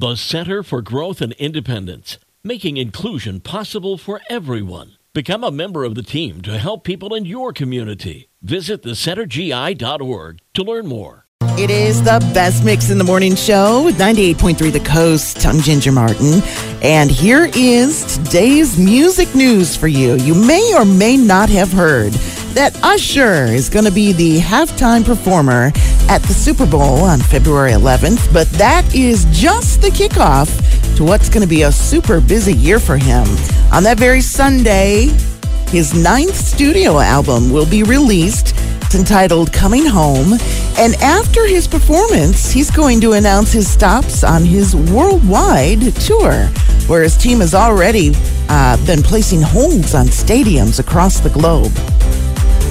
The Center for Growth and Independence, making inclusion possible for everyone. Become a member of the team to help people in your community. Visit thecentergi.org to learn more. It is the best mix in the morning show with 98.3 The Coast. I'm Ginger Martin. And here is today's music news for you. You may or may not have heard that Usher is going to be the halftime performer at the Super Bowl on February 11th, but that is just the kickoff to what's going to be a super busy year for him. On that very Sunday, his ninth studio album will be released. It's entitled Coming Home. And after his performance, he's going to announce his stops on his worldwide tour, where his team has already uh, been placing holds on stadiums across the globe.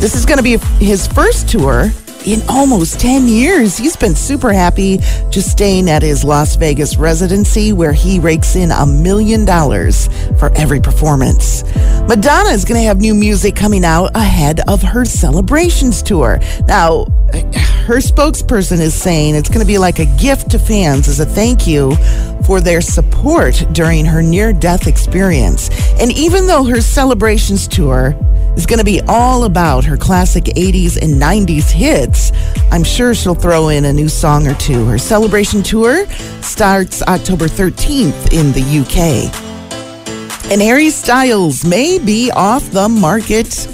This is going to be his first tour in almost 10 years. He's been super happy just staying at his Las Vegas residency where he rakes in a million dollars for every performance. Madonna is going to have new music coming out ahead of her celebrations tour. Now, her spokesperson is saying it's going to be like a gift to fans as a thank you for their support during her near death experience. And even though her celebrations tour is going to be all about her classic 80s and 90s hits. I'm sure she'll throw in a new song or two. Her celebration tour starts October 13th in the UK. And Harry Styles may be off the market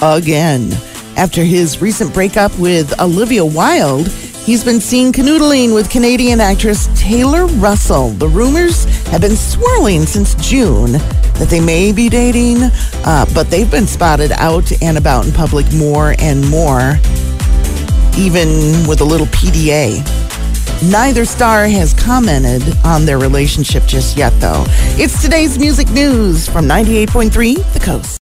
again. After his recent breakup with Olivia Wilde, he's been seen canoodling with Canadian actress Taylor Russell. The rumors have been swirling since June that they may be dating, uh, but they've been spotted out and about in public more and more, even with a little PDA. Neither star has commented on their relationship just yet, though. It's today's music news from 98.3 The Coast.